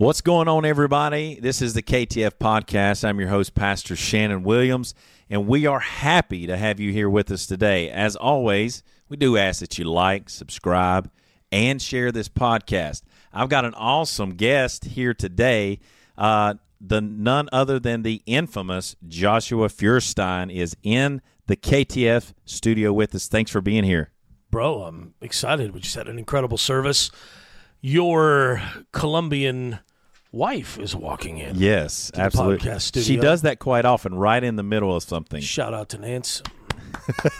What's going on, everybody? This is the KTF Podcast. I'm your host, Pastor Shannon Williams, and we are happy to have you here with us today. As always, we do ask that you like, subscribe, and share this podcast. I've got an awesome guest here today. Uh, the none other than the infamous Joshua Feuerstein is in the KTF studio with us. Thanks for being here. Bro, I'm excited. We just had an incredible service. Your Colombian wife is walking in. Yes, absolutely. She does that quite often, right in the middle of something. Shout out to Nance.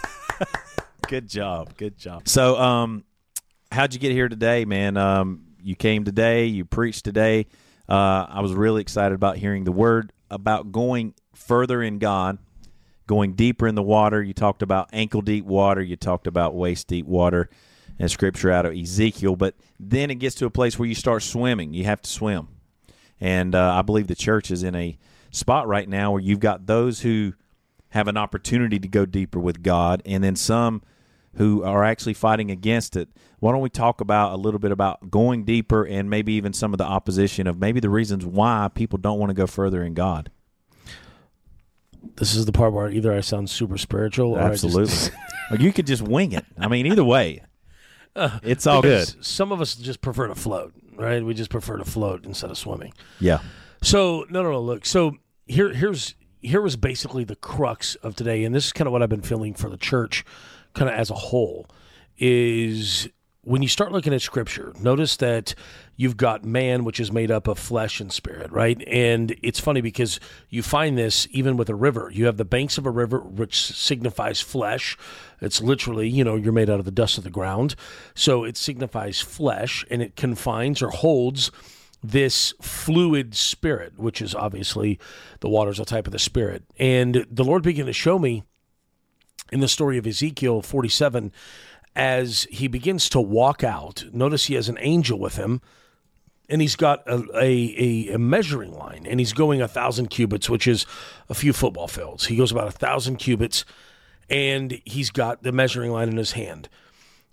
Good job. Good job. So, um, how'd you get here today, man? Um, you came today. You preached today. Uh, I was really excited about hearing the word about going further in God, going deeper in the water. You talked about ankle deep water. You talked about waist deep water, and scripture out of Ezekiel. But then it gets to a place where you start swimming. You have to swim, and uh, I believe the church is in a spot right now where you've got those who have an opportunity to go deeper with God, and then some who are actually fighting against it. Why don't we talk about a little bit about going deeper and maybe even some of the opposition of maybe the reasons why people don't want to go further in God? This is the part where either I sound super spiritual or I Absolutely. just, or you could just wing it. I mean, either way, it's all good. some of us just prefer to float, right? We just prefer to float instead of swimming. Yeah. So no, no, no. Look, so here, here's here was basically the crux of today, and this is kind of what I've been feeling for the church, kind of as a whole, is when you start looking at Scripture. Notice that you've got man, which is made up of flesh and spirit, right? And it's funny because you find this even with a river. You have the banks of a river, which signifies flesh. It's literally, you know, you're made out of the dust of the ground, so it signifies flesh, and it confines or holds this fluid spirit, which is obviously the water's a type of the spirit. And the Lord began to show me in the story of Ezekiel 47 as he begins to walk out. Notice he has an angel with him. And he's got a, a, a, measuring line, and he's going a thousand cubits, which is a few football fields. He goes about a thousand cubits, and he's got the measuring line in his hand.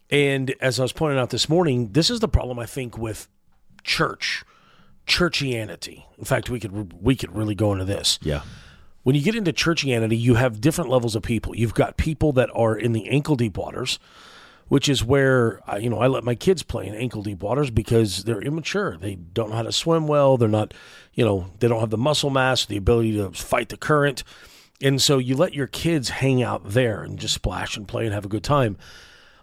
And as I was pointing out this morning, this is the problem I think with church, churchianity. In fact, we could we could really go into this. Yeah. When you get into churchianity, you have different levels of people. You've got people that are in the ankle deep waters, which is where I, you know I let my kids play in ankle deep waters because they're immature. They don't know how to swim well. They're not, you know, they don't have the muscle mass, the ability to fight the current. And so you let your kids hang out there and just splash and play and have a good time.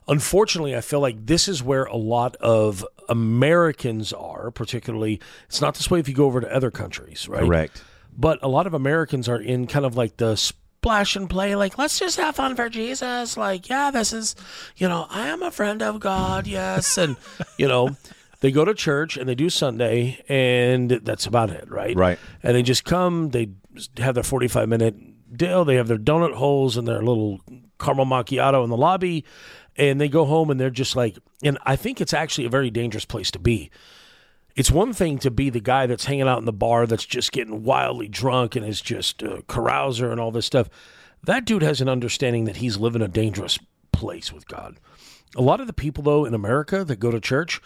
Unfortunately, I feel like this is where a lot of Americans are, particularly. It's not this way if you go over to other countries, right? Correct. But a lot of Americans are in kind of like the splash and play, like, let's just have fun for Jesus. Like, yeah, this is, you know, I am a friend of God, yes. And, you know, they go to church and they do Sunday, and that's about it, right? Right. And they just come, they have their 45 minute deal, they have their donut holes and their little caramel macchiato in the lobby, and they go home and they're just like, and I think it's actually a very dangerous place to be. It's one thing to be the guy that's hanging out in the bar that's just getting wildly drunk and is just a carouser and all this stuff. That dude has an understanding that he's living a dangerous place with God. A lot of the people, though, in America that go to church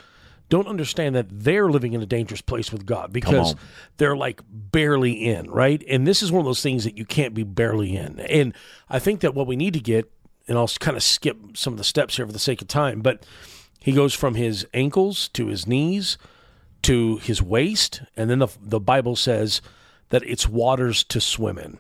don't understand that they're living in a dangerous place with God because they're like barely in, right? And this is one of those things that you can't be barely in. And I think that what we need to get, and I'll kind of skip some of the steps here for the sake of time, but he goes from his ankles to his knees to his waist, and then the the Bible says that it's waters to swim in.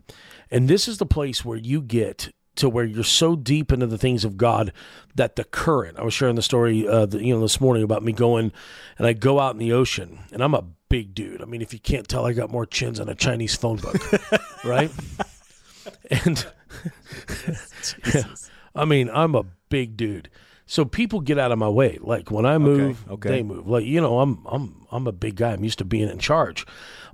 And this is the place where you get to where you're so deep into the things of God that the current. I was sharing the story, uh, the, you know, this morning about me going, and I go out in the ocean, and I'm a big dude. I mean, if you can't tell, I got more chins than a Chinese phone book, right? And I mean, I'm a big dude. So people get out of my way. Like when I move, okay. they move. Like you know, I'm I'm I'm a big guy. I'm used to being in charge.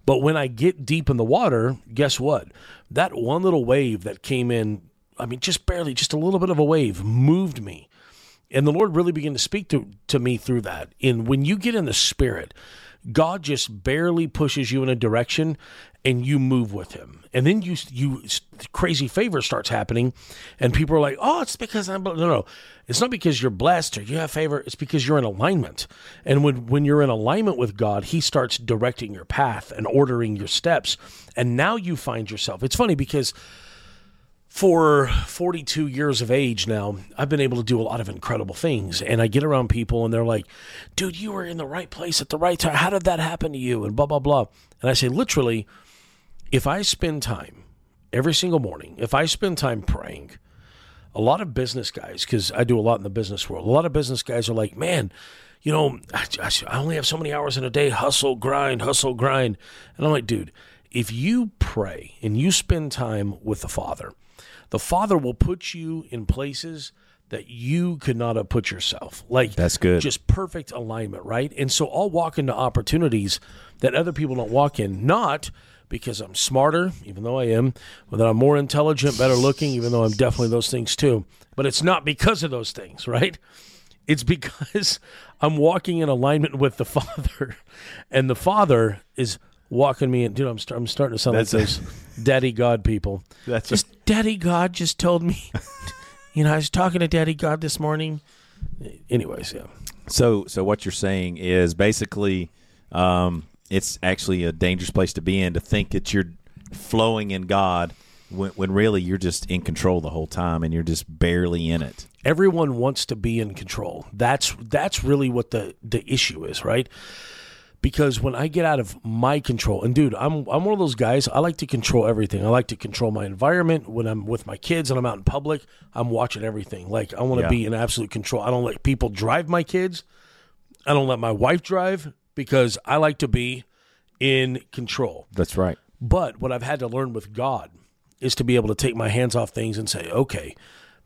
But when I get deep in the water, guess what? That one little wave that came in, I mean, just barely, just a little bit of a wave, moved me. And the Lord really began to speak to, to me through that. And when you get in the spirit, God just barely pushes you in a direction and you move with him. And then you you crazy favor starts happening and people are like, "Oh, it's because I'm no no. It's not because you're blessed or you have favor, it's because you're in alignment. And when when you're in alignment with God, he starts directing your path and ordering your steps. And now you find yourself. It's funny because for 42 years of age now, I've been able to do a lot of incredible things. And I get around people and they're like, dude, you were in the right place at the right time. How did that happen to you? And blah, blah, blah. And I say, literally, if I spend time every single morning, if I spend time praying, a lot of business guys, because I do a lot in the business world, a lot of business guys are like, man, you know, I, only have so many hours in a day, hustle, grind, hustle, grind. And I'm like, dude, if you pray and you spend time with the Father, the Father will put you in places that you could not have put yourself. Like That's good. Just perfect alignment, right? And so I'll walk into opportunities that other people don't walk in, not because I'm smarter, even though I am, or that I'm more intelligent, better looking, even though I'm definitely those things too. But it's not because of those things, right? It's because I'm walking in alignment with the Father, and the Father is walking me in. Dude, I'm, st- I'm starting to sound That's like a- those daddy God people. That's just daddy God just told me. you know, I was talking to daddy God this morning. Anyways, yeah. So, so what you're saying is basically, um, it's actually a dangerous place to be in to think that you're flowing in God when, when really you're just in control the whole time and you're just barely in it. everyone wants to be in control. That's that's really what the the issue is, right? Because when I get out of my control, and dude, I'm I'm one of those guys. I like to control everything. I like to control my environment. When I'm with my kids and I'm out in public, I'm watching everything. Like I want to Yeah. be in absolute control. I don't let people drive my kids. I don't let my wife drive because I like to be in control. That's right. But what I've had to learn with God is to be able to take my hands off things and say, okay,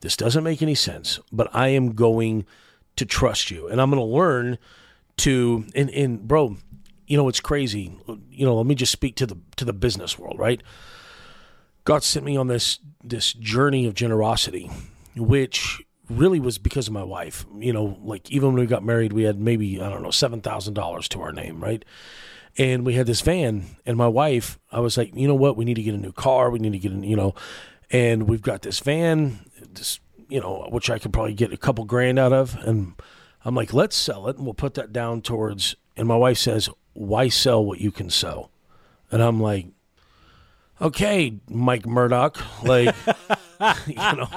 this doesn't make any sense, but I am going to trust you. And I'm going to learn to, and, and bro, you know, it's crazy. You know, let me just speak to the, to the business world, right? God sent me on this, this journey of generosity, which really was because of my wife. You know, like even when we got married, we had maybe, I don't know, $7,000 to our name, right? and we had this van and my wife i was like you know what we need to get a new car we need to get a you know and we've got this van this you know which i could probably get a couple grand out of and i'm like let's sell it and we'll put that down towards and my wife says why sell what you can sell and i'm like okay Mike Murdock like you know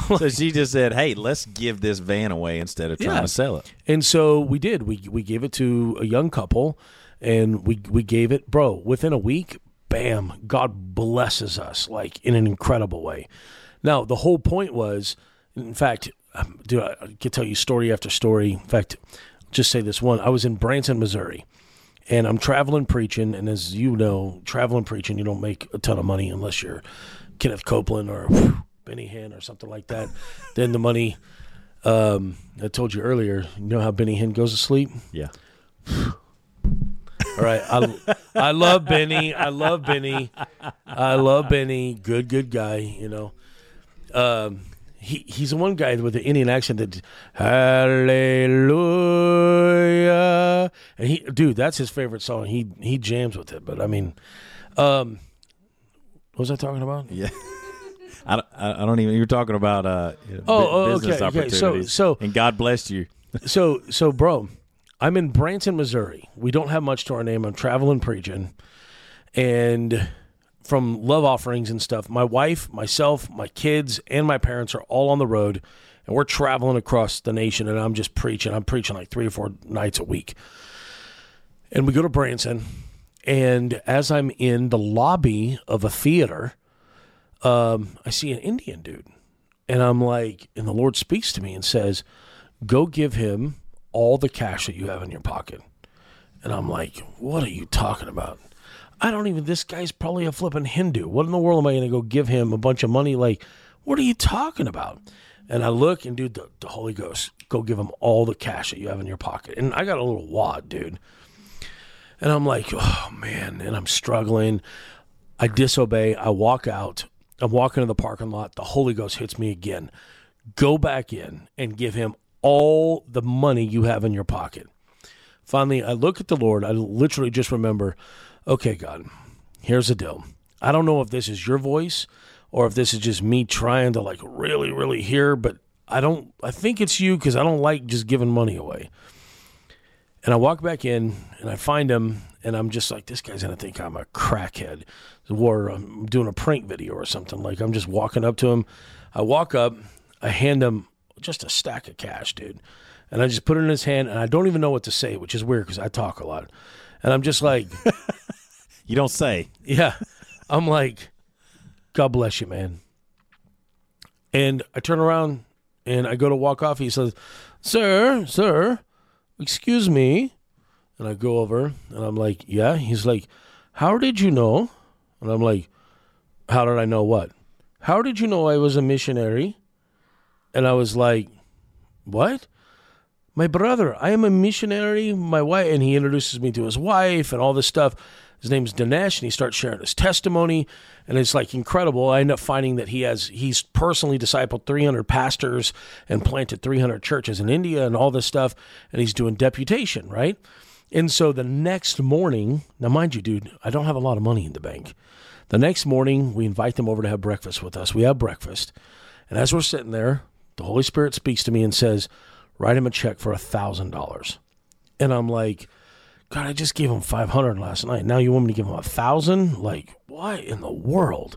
so she just said, "Hey, let's give this van away instead of trying Yeah. to sell it." And so we did. We we gave it to a young couple, and we we gave it, bro. Within a week, bam! God blesses us like in an incredible way. Now the whole point was, in fact, um, dude, I I could tell you story after story. In fact, just say this one: I was in Branson, Missouri, and I'm traveling preaching. And as you know, traveling preaching, you don't make a ton of money unless you're Kenneth Copeland or whew, Benny Hinn or something like that. then the money. Um, I told you earlier. You know how Benny Hinn goes to sleep. Yeah. All right, I I love Benny. I love Benny. I love Benny. Good, good guy. You know, um, he he's the one guy with the Indian accent that Hallelujah, and he dude, that's his favorite song. He he jams with it. But I mean, um, what was I talking about? Yeah. I don't, I don't even. You're talking about uh, Oh, bu- oh, business okay, okay. So- so- and God bless you. so so bro i'm in branson missouri we don't have much to our name i'm traveling preaching and from love offerings and stuff my wife myself my kids and my parents are all on the road and we're traveling across the nation and i'm just preaching i'm preaching like three or four nights a week and we go to branson and as i'm in the lobby of a theater um, i see an indian dude and i'm like and the lord speaks to me and says go give him all the cash that you have in your pocket. And I'm like, what are you talking about? I don't even, this guy's probably a flipping Hindu. What in the world am I going to go give him a bunch of money? Like, what are you talking about? And I look and, dude, the, the Holy Ghost, go give him all the cash that you have in your pocket. And I got a little wad, dude. And I'm like, oh, man. And I'm struggling. I disobey. I walk out. I'm walking in the parking lot. The Holy Ghost hits me again. Go back in and give him all the money you have in your pocket. Finally, I look at the Lord. I literally just remember, okay, God, here's the deal. I don't know if this is your voice or if this is just me trying to like really, really hear, but I don't, I think it's you because I don't like just giving money away. And I walk back in and I find him and I'm just like, this guy's gonna think I'm a crackhead, or I'm doing a prank video or something. Like I'm just walking up to him. I walk up, I hand him just a stack of cash, dude, and I just put it in his hand, and I don't even know what to say, which is weird because I talk a lot, and I'm just like, You don't say. yeah, I'm like, God bless you, man. And I turn around and I go to walk off. He says, Sir, sir, excuse me. And I go over and I'm like, Yeah. He's like, How did you know? And I'm like, How did I know what? How did you know I was a missionary? And I was like, What? My brother, I am a missionary. My wife, and he introduces me to his wife and all this stuff. His name's Dinesh, and he starts sharing his testimony, and it's like incredible. I end up finding that he has he's personally discipled 300 pastors and planted 300 churches in India and all this stuff, and he's doing deputation, right? And so the next morning, now mind you, dude, I don't have a lot of money in the bank. The next morning, we invite them over to have breakfast with us. We have breakfast, and as we're sitting there, the Holy Spirit speaks to me and says, "Write him a check for a thousand dollars." And I'm like, God, I just gave him 500 last night. Now you want me to give him a thousand? Like, what in the world?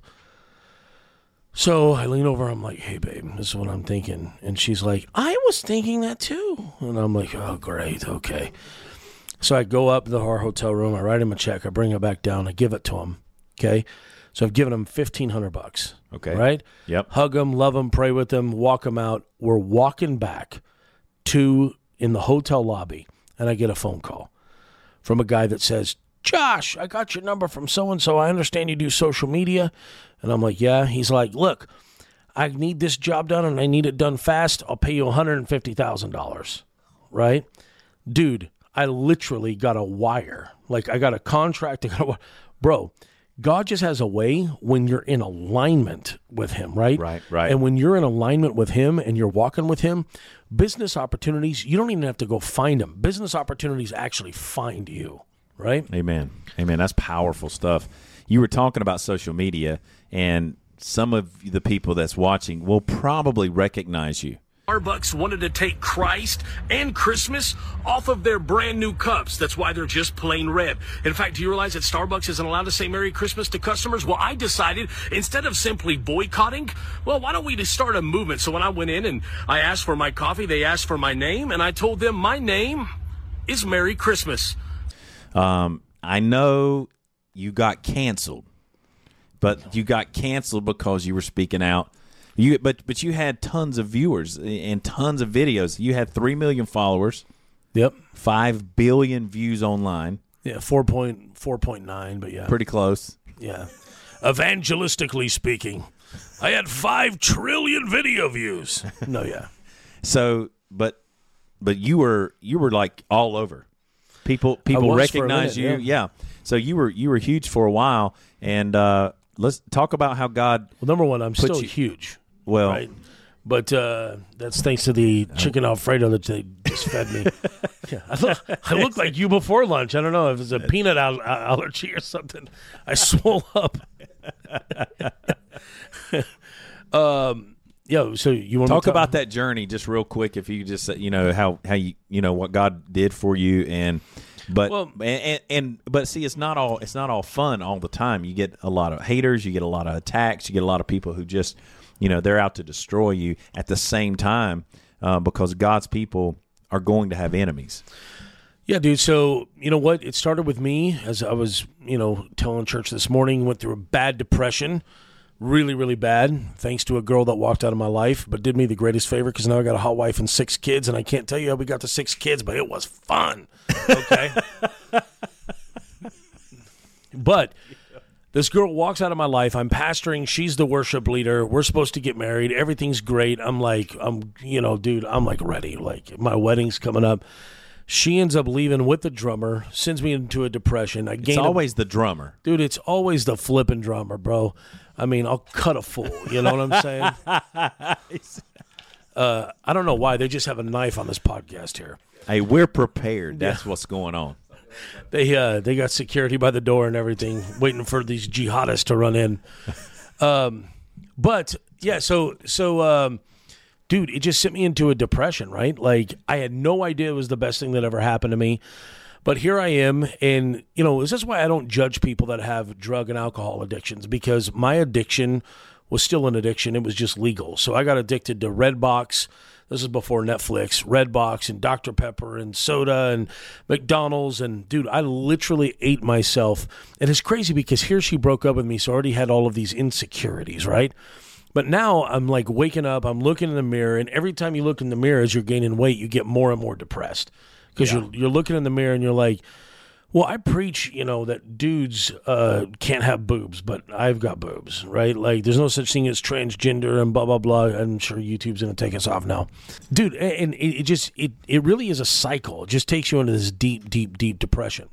So I lean over. I'm like, hey, babe, this is what I'm thinking. And she's like, I was thinking that too. And I'm like, oh, great. Okay. So I go up to our hotel room. I write him a check. I bring it back down. I give it to him. Okay. So I've given him 1500 bucks. Okay. Right? Yep. hug them, love them, pray with them, walk them out. We're walking back to in the hotel lobby, and I get a phone call from a guy that says, "Josh, I got your number from so and so. I understand you do social media," and I'm like, "Yeah." He's like, "Look, I need this job done, and I need it done fast. I'll pay you one hundred and fifty thousand dollars." Right, dude. I literally got a wire. Like I got a contract. I got a, bro. God just has a way when you're in alignment with Him, right? Right, right. And when you're in alignment with Him and you're walking with Him, business opportunities, you don't even have to go find them. Business opportunities actually find you, right? Amen. Amen. That's powerful stuff. You were talking about social media, and some of the people that's watching will probably recognize you. Starbucks wanted to take Christ and Christmas off of their brand new cups. That's why they're just plain red. In fact, do you realize that Starbucks isn't allowed to say Merry Christmas to customers? Well, I decided instead of simply boycotting, well, why don't we just start a movement? So when I went in and I asked for my coffee, they asked for my name, and I told them my name is Merry Christmas. Um, I know you got canceled, but you got canceled because you were speaking out. You but but you had tons of viewers and tons of videos. You had three million followers, Yep. five billion views online. Yeah, four point four point nine, but yeah, Pretty close. yeah. Evangelistically speaking, I had five trillion video views. No, yeah. So, but but you were you were like all over. People people recognize minute, you. yeah. Yeah. So you were you were huge for a while, and uh, let's talk about how God. Well, number one, I'm still you- huge, Well, right? But uh, that's thanks to the chicken Alfredo that they just fed me. yeah, I look, I look like you before lunch. I don't know if it's a peanut al- allergy or something. I swole up. um, yeah. So you want talk to about that journey just real quick, if you just you know how how you you know what God did for you, and but Well- and, and, and but see, it's not all it's not all fun all the time. You get a lot of haters, you get a lot of attacks, you get a lot of people who just you know they're out to destroy you. At the same time, uh, because God's people are going to have enemies. Yeah, dude. So you know what? It started with me as I was, you know, telling church this morning. Went through a bad depression, really, really bad. Thanks to a girl that walked out of my life, but did me the greatest favor because now I got a hot wife and six kids, and I can't tell you how we got the six kids, but it was fun. Okay. but this girl walks out of my life. I'm pastoring. She's the worship leader. We're supposed to get married. Everything's great. I'm like, I'm, you know, dude, I'm like ready. Like my wedding's coming up. She ends up leaving with the drummer, sends me into a depression. I It's gain a- always the drummer. dude. It's always the flipping drummer, bro. I mean, I'll cut a fool. You know what I'm saying? Uh, I don't know why they just have a knife on this podcast here. Hey, we're prepared. That's what's going on. They uh, they got security by the door and everything, waiting for these jihadists to run in. Um, but yeah, so so um, dude, it just sent me into a depression. Right, like I had no idea it was the best thing that ever happened to me. But here I am, and you know, this is why I don't judge people that have drug and alcohol addictions because my addiction was still an addiction. It was just legal. So I got addicted to Redbox. This is before Netflix, Redbox and Dr. Pepper and soda and McDonald's. And dude, I literally ate myself. And it's crazy because here she broke up with me. So I already had all of these insecurities, right? But now I'm like waking up, I'm looking in the mirror, and every time you look in the mirror as you're gaining weight, you get more and more depressed because you're, you're looking in the mirror and you're like, well, I preach, you know, that dudes uh, can't have boobs, but I've got boobs, right? Like, there's no such thing as transgender and blah blah blah. I'm sure YouTube's gonna take us off now, dude. And it, it just it it really is a cycle. It just takes you into this deep, deep, deep depression.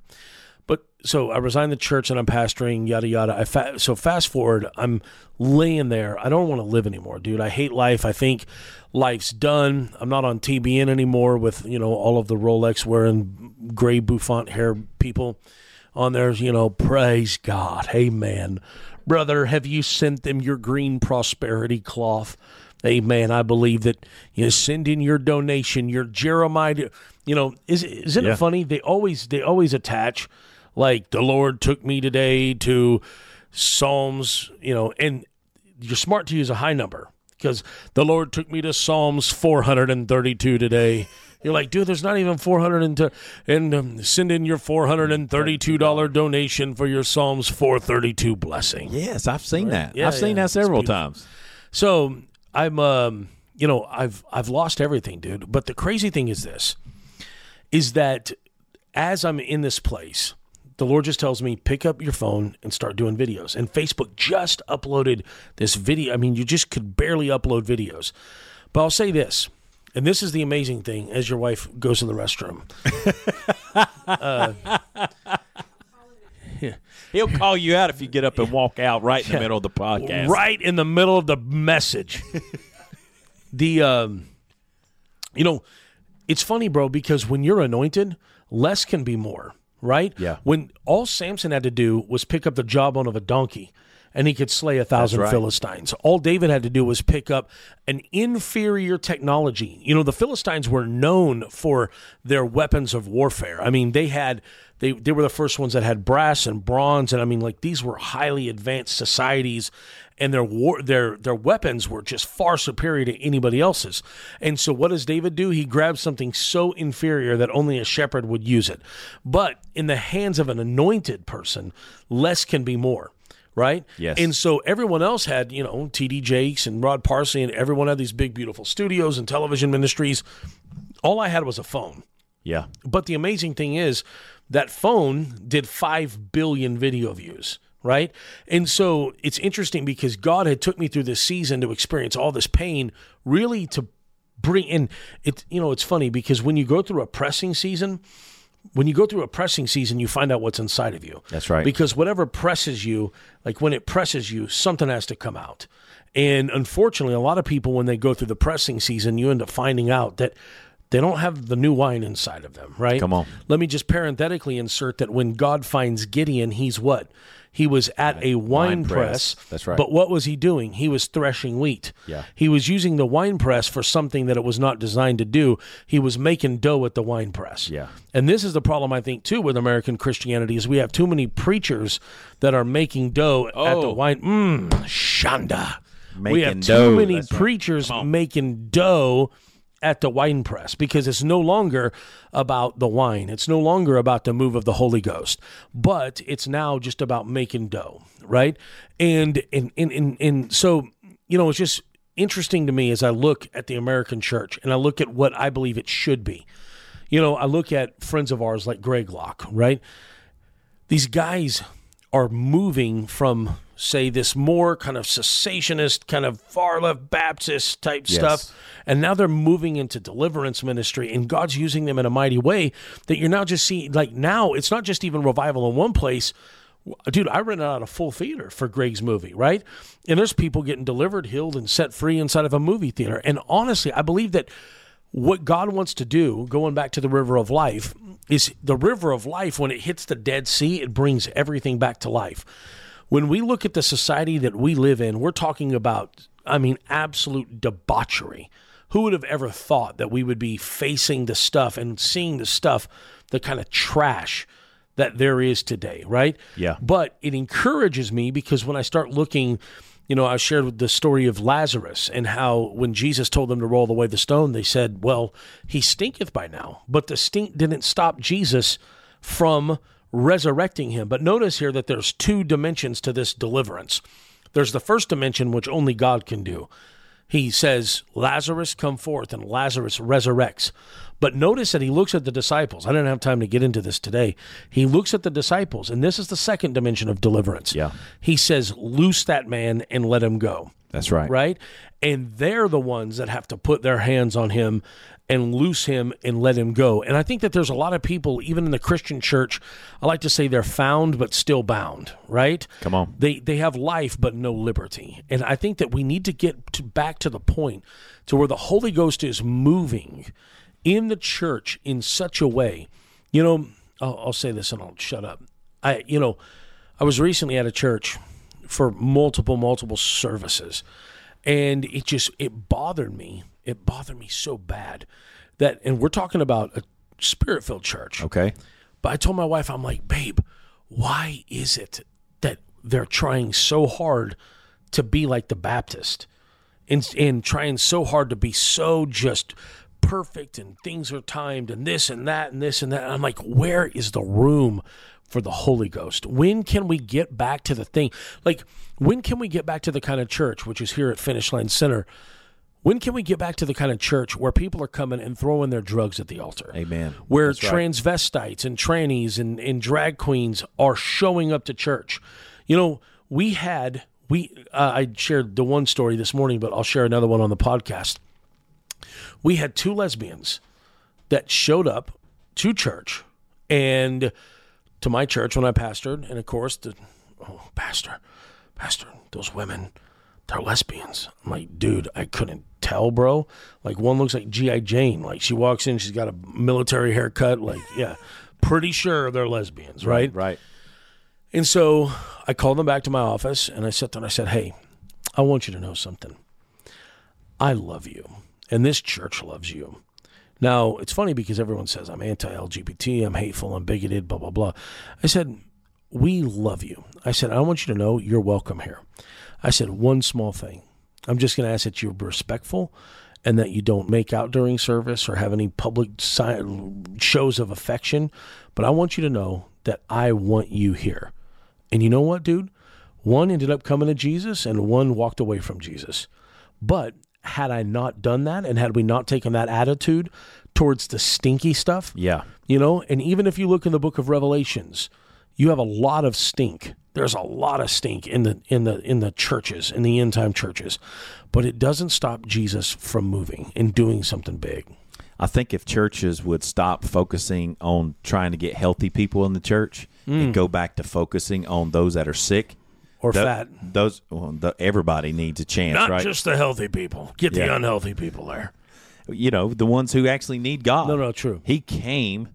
But so I resigned the church and I'm pastoring, yada yada. I fa- so fast forward, I'm laying there. I don't want to live anymore, dude. I hate life. I think life's done. I'm not on TBN anymore with you know all of the Rolex wearing gray bouffant hair people on there. You know, praise God, Amen, brother. Have you sent them your green prosperity cloth? Amen. I believe that you know, send in your donation, your Jeremiah. You know, is isn't Yeah. it funny? They always they always attach like the Lord took me today to Psalms. You know, and you're smart to use a high number because the Lord took me to Psalms 432 today. You're like, dude, there's not even 400 and, and um, send in your $432 donation for your Psalms 432 blessing. Yes, I've seen that. Yeah, I've seen yeah. that several times. So I'm, um, you know, I've I've lost everything, dude. But the crazy thing is this: is that as I'm in this place, the Lord just tells me pick up your phone and start doing videos. And Facebook just uploaded this video. I mean, you just could barely upload videos. But I'll say this. And this is the amazing thing as your wife goes to the restroom. He'll call you out if you get up and walk out right in the middle of the podcast. right in the middle of the message. the um, you know, it's funny, bro, because when you're anointed, less can be more, right? Yeah. When all Samson had to do was pick up the jawbone of a donkey. And he could slay a thousand right. Philistines. All David had to do was pick up an inferior technology. You know, the Philistines were known for their weapons of warfare. I mean, they had they they were the first ones that had brass and bronze, and I mean, like these were highly advanced societies, and their war their their weapons were just far superior to anybody else's. And so, what does David do? He grabs something so inferior that only a shepherd would use it. But in the hands of an anointed person, less can be more. Right? Yes. And so everyone else had, you know, TD Jakes and Rod Parsley, and everyone had these big, beautiful studios and television ministries. All I had was a phone. Yeah. But the amazing thing is that phone did 5 billion video views, right? And so it's interesting because God had took me through this season to experience all this pain really to bring in it you know it's funny because when you go through a pressing season when you go through a pressing season you find out what's inside of you That's right. because whatever presses you like when it presses you something has to come out and unfortunately a lot of people when they go through the pressing season you end up finding out that they don't have the new wine inside of them right Come on. let me just parenthetically insert that when god finds gideon he's what he was at a wine, wine press. press. That's right. But what was he doing? He was threshing wheat. Yeah. He was using the wine press for something that it was not designed to do. He was making dough at the wine press. Yeah. And this is the problem I think too with American Christianity is we have too many preachers that are making dough at the Oh. wine. Mmm, shanda. we Making have too dough. many That's right. preachers making dough at the wine press because it's no longer about the wine. It's no longer about the move of the Holy Ghost, but it's now just about making dough, right? And and and and, and so you know, it's just interesting to me as I look at the American church and I look at what I believe it should be. You know, I look at friends of ours like Greg Locke, right? These guys are moving from say this more kind of cessationist kind of far left baptist type Yes. stuff and now they're moving into deliverance ministry and god's using them in a mighty way that you're now just seeing like now it's not just even revival in one place dude, I rented out a full theater for Greg's movie, right? And there's people getting delivered, healed, and set free inside of a movie theater. And honestly, I believe that what God wants to do, going back to the river of life, is the river of life, when it hits the Dead Sea, it brings everything back to life. When we look at the society that we live in, we're talking about, I mean, absolute debauchery. Who would have ever thought that we would be facing the stuff and seeing the stuff, the kind of trash that there is today, right? Yeah. But it encourages me because when I start looking, you know, I shared the story of Lazarus and how when Jesus told them to roll away the stone, they said, Well, he stinketh by now. But the stink didn't stop Jesus from resurrecting him. But notice here that there's two dimensions to this deliverance. There's the first dimension, which only God can do. He says, Lazarus, come forth, and Lazarus resurrects. But notice that he looks at the disciples. I didn't have time to get into this today. He looks at the disciples, and this is the second dimension of deliverance. Yeah. He says, Loose that man and let him go That's right. right? And they're the ones that have to put their hands on him and loose him and let him go. And I think that there's a lot of people, even in the Christian church, I like to say they're found but still bound, right? Come on. They they have life but no liberty. And I think that we need to get to back to the point to where the Holy Ghost is moving in the church in such a way. You know, I'll, I'll say this and I'll shut up. I you know, I was recently at a church for multiple multiple services and it just it bothered me it bothered me so bad that and we're talking about a spirit filled church Okay. but i told my wife i'm like babe why is it that they're trying so hard to be like the baptist and, and trying so hard to be so just perfect and things are timed and this and that and this and that. And I'm like, where is the room for the Holy Ghost? When can we get back to the thing? Like, when can we get back to the kind of church, which is here at Finish Line Center? When can we get back to the kind of church where people are coming and throwing their drugs at the altar? Amen. Where That's right. transvestites and trannies and, and drag queens are showing up to church. You know, we had we uh, I shared the one story this morning, but I'll share another one on the podcast. We had two lesbians that showed up to church and to my church when I pastored, and of course, the oh, pastor, pastor, those women, they're lesbians. I'm like, dude, I couldn't tell, bro. Like one looks like GI Jane. Like she walks in, she's got a military haircut. Like, yeah, pretty sure they're lesbians, right? Right. And so I called them back to my office and I sat down and I said, Hey, I want you to know something. I love you, and this church loves you. Now, it's funny because everyone says I'm anti LGBT, I'm hateful, I'm bigoted, blah, blah, blah. I said, We love you. I said, I want you to know you're welcome here. I said, One small thing. I'm just going to ask that you're respectful and that you don't make out during service or have any public shows of affection. But I want you to know that I want you here. And you know what, dude? One ended up coming to Jesus and one walked away from Jesus. But had I not done that and had we not taken that attitude towards the stinky stuff, Yeah. you know, and even if you look in the book of Revelations, you have a lot of stink. There's a lot of stink in the in the in the churches, in the end time churches. But it doesn't stop Jesus from moving and doing something big. I think if churches would stop focusing on trying to get healthy people in the church and mm. go back to focusing on those that are sick Or tho- fat. those well, the, everybody needs a chance, Not right? just the healthy people. Get the unhealthy people there. you know, the ones who actually need God. No, no, true. He came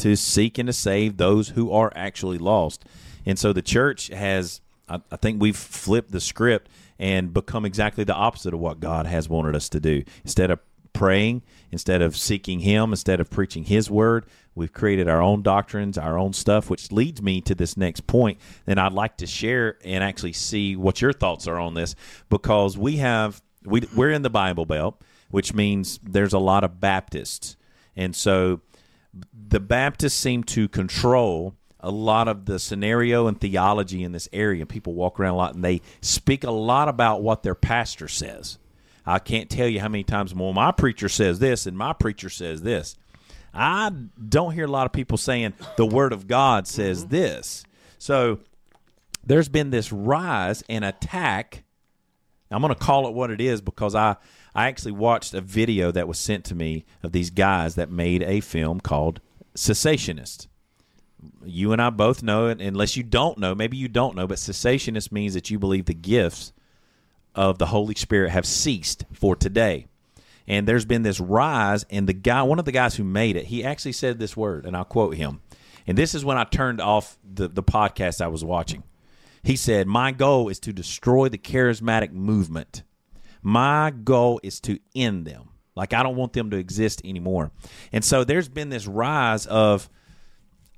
to seek and to save those who are actually lost. And so the church has, I, I think we've flipped the script and become exactly the opposite of what God has wanted us to do. Instead of praying, instead of seeking Him, instead of preaching His word, we've created our own doctrines, our own stuff, which leads me to this next point. And I'd like to share and actually see what your thoughts are on this because we have, we, we're in the Bible Belt, which means there's a lot of Baptists. And so the Baptists seem to control a lot of the scenario and theology in this area. People walk around a lot and they speak a lot about what their pastor says. I can't tell you how many times more my preacher says this and my preacher says this. I don't hear a lot of people saying the word of God says mm-hmm. this. So there's been this rise and attack I'm going to call it what it is because I I actually watched a video that was sent to me of these guys that made a film called Cessationist. you and I both know it. Unless you don't know, maybe you don't know, but cessationist means that you believe the gifts of the Holy Spirit have ceased for today. And there's been this rise, and the guy, one of the guys who made it, he actually said this word, and I'll quote him. And this is when I turned off the, the podcast I was watching. He said, My goal is to destroy the charismatic movement. My goal is to end them. Like, I don't want them to exist anymore. And so there's been this rise of,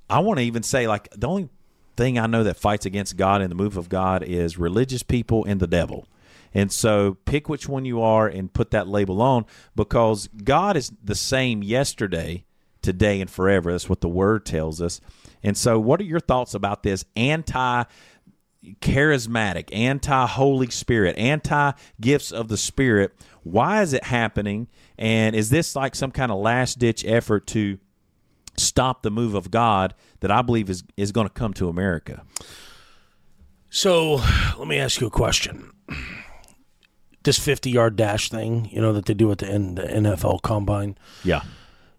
I want to even say, like, the only thing I know that fights against God and the move of God is religious people and the devil. And so pick which one you are and put that label on because God is the same yesterday, today, and forever. That's what the word tells us. And so, what are your thoughts about this anti charismatic, anti Holy Spirit, anti gifts of the Spirit? Why is it happening? And is this like some kind of last ditch effort to stop the move of God that I believe is, is going to come to America? So let me ask you a question this 50 yard dash thing, you know, that they do at the, N- the NFL combine. Yeah.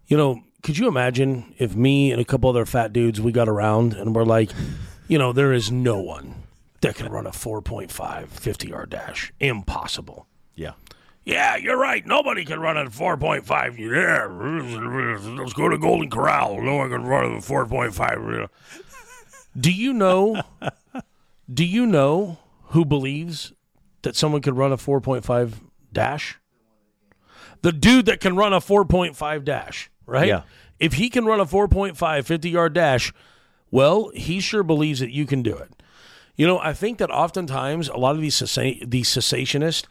You know, could you imagine if me and a couple other fat dudes, we got around and we're like, you know, there is no one that can run a 4.5 50 yard dash. Impossible. Yeah. Yeah, you're right. Nobody can run at 4.5. Yeah, let's go to Golden Corral. No one can run at 4.5. Do you know? do you know who believes that someone could run a 4.5 dash? The dude that can run a 4.5 dash, right? Yeah. If he can run a 4.5 50 yard dash, well, he sure believes that you can do it. You know, I think that oftentimes a lot of these cessa- these cessationists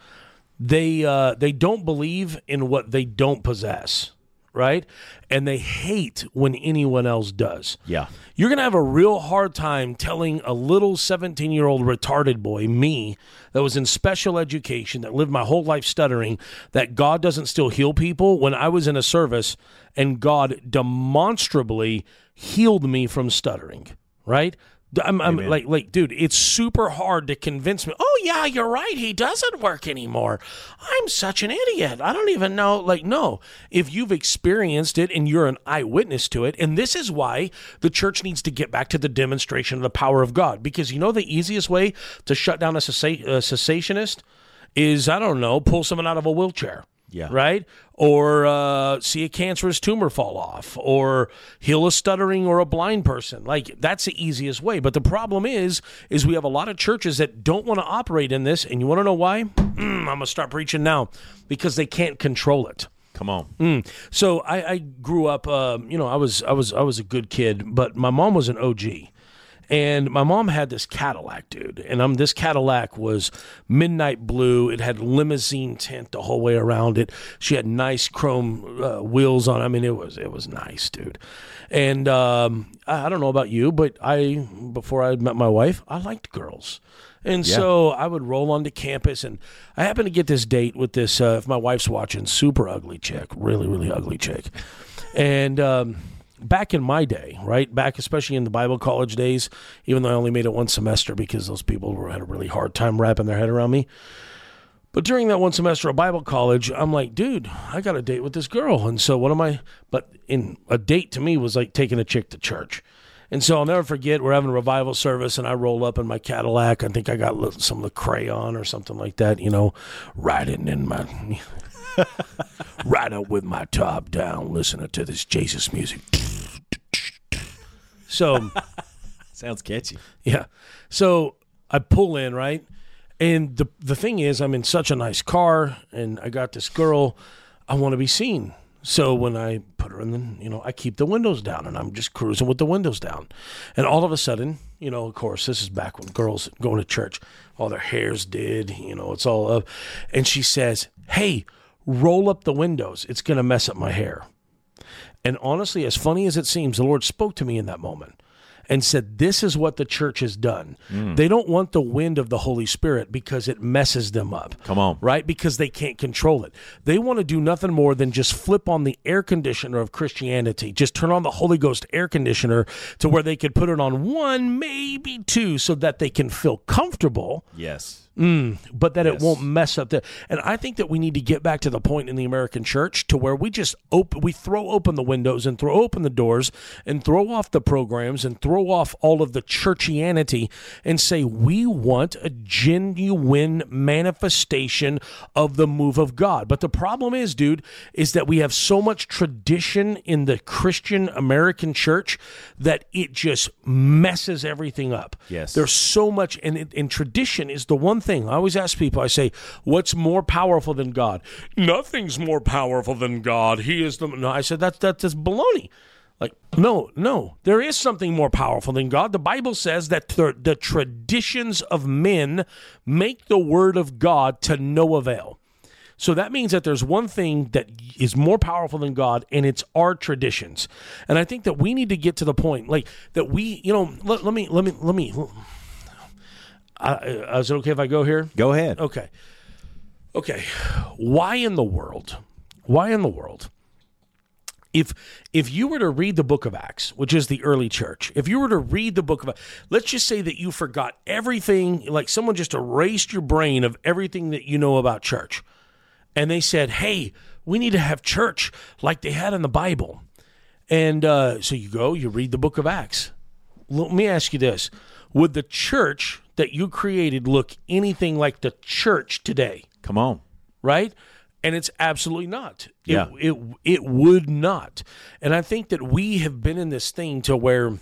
they uh, they don't believe in what they don't possess, right? And they hate when anyone else does. Yeah. You're going to have a real hard time telling a little 17 year old retarded boy, me, that was in special education, that lived my whole life stuttering, that God doesn't still heal people when I was in a service and God demonstrably healed me from stuttering, right? I'm, I'm like, like, dude, it's super hard to convince me. Oh yeah, you're right. He doesn't work anymore. I'm such an idiot. I don't even know. Like, no, if you've experienced it and you're an eyewitness to it, and this is why the church needs to get back to the demonstration of the power of God, because you know the easiest way to shut down a, cessa- a cessationist is I don't know, pull someone out of a wheelchair. Yeah. Right? Or uh, see a cancerous tumor fall off, or heal a stuttering or a blind person. Like that's the easiest way. But the problem is, is we have a lot of churches that don't want to operate in this, and you want to know why? Mm, I'm gonna start preaching now because they can't control it. Come on. Mm. So I, I grew up. Um, you know, I was I was I was a good kid, but my mom was an OG. And my mom had this Cadillac, dude. And um, this Cadillac was midnight blue. It had limousine tint the whole way around it. She had nice chrome uh, wheels on. I mean, it was it was nice, dude. And um, I, I don't know about you, but I before I met my wife, I liked girls. And Yeah. so I would roll onto campus, and I happened to get this date with this. Uh, if my wife's watching, super ugly chick, really, really ugly chick. And um, back in my day, right back, especially in the Bible college days, even though I only made it one semester because those people were, had a really hard time wrapping their head around me. But during that one semester of Bible college, I'm like, dude, I got a date with this girl. And so what am I? But in a date to me was like taking a chick to church. And so I'll never forget, we're having a revival service, and I roll up in my Cadillac. I think I got some of the crayon or something like that, you know, riding in my, riding with my top down, listening to this Jesus music. So Sounds catchy. yeah. So I pull in, right? And the the thing is I'm in such a nice car and I got this girl, I want to be seen. So when I put her in the, you know, I keep the windows down and I'm just cruising with the windows down. And all of a sudden, you know, of course, this is back when girls going to church, all their hairs did, you know, it's all up. And she says, "Hey, roll up the windows. It's going to mess up my hair." And honestly, as funny as it seems, the Lord spoke to me in that moment. and said, This is what the church has done. Mm. They don't want the wind of the Holy Spirit because it messes them up. Come on. Right? Because they can't control it. They want to do nothing more than just flip on the air conditioner of Christianity, just turn on the Holy Ghost air conditioner to where they could put it on one, maybe two, so that they can feel comfortable Yes. Mm, but that Yes. it won't mess up the and I think that we need to get back to the point in the American church to where we just open we throw open the windows and throw open the doors and throw off the programs and throw off all of the churchianity and say we want a genuine manifestation of the move of God. But the problem is, dude, is that we have so much tradition in the Christian American church that it just messes everything up. Yes. There's so much and, and tradition is the one thing. I always ask people i say what's more powerful than god? Nothing's more powerful than god. He is the no i said that's that's just baloney. Like no no. There is something more powerful than god. The bible says that the, the traditions of men make the word of god to no avail. So that means that there's one thing that is more powerful than God, and it's our traditions. And I think that we need to get to the point, like that we, you know, let, let me, let me, let me. Uh, uh, is it okay if I go here? Go ahead. Okay. Okay. Why in the world? Why in the world? If if you were to read the book of Acts, which is the early church, if you were to read the book of let's just say that you forgot everything, like someone just erased your brain of everything that you know about church. And they said, "Hey, we need to have church like they had in the Bible." And uh, so you go, you read the book of Acts. Let me ask you this: Would the church that you created look anything like the church today? Come on. right? And it's absolutely not. It, Yeah. it it would not. And I think that we have been in this thing to where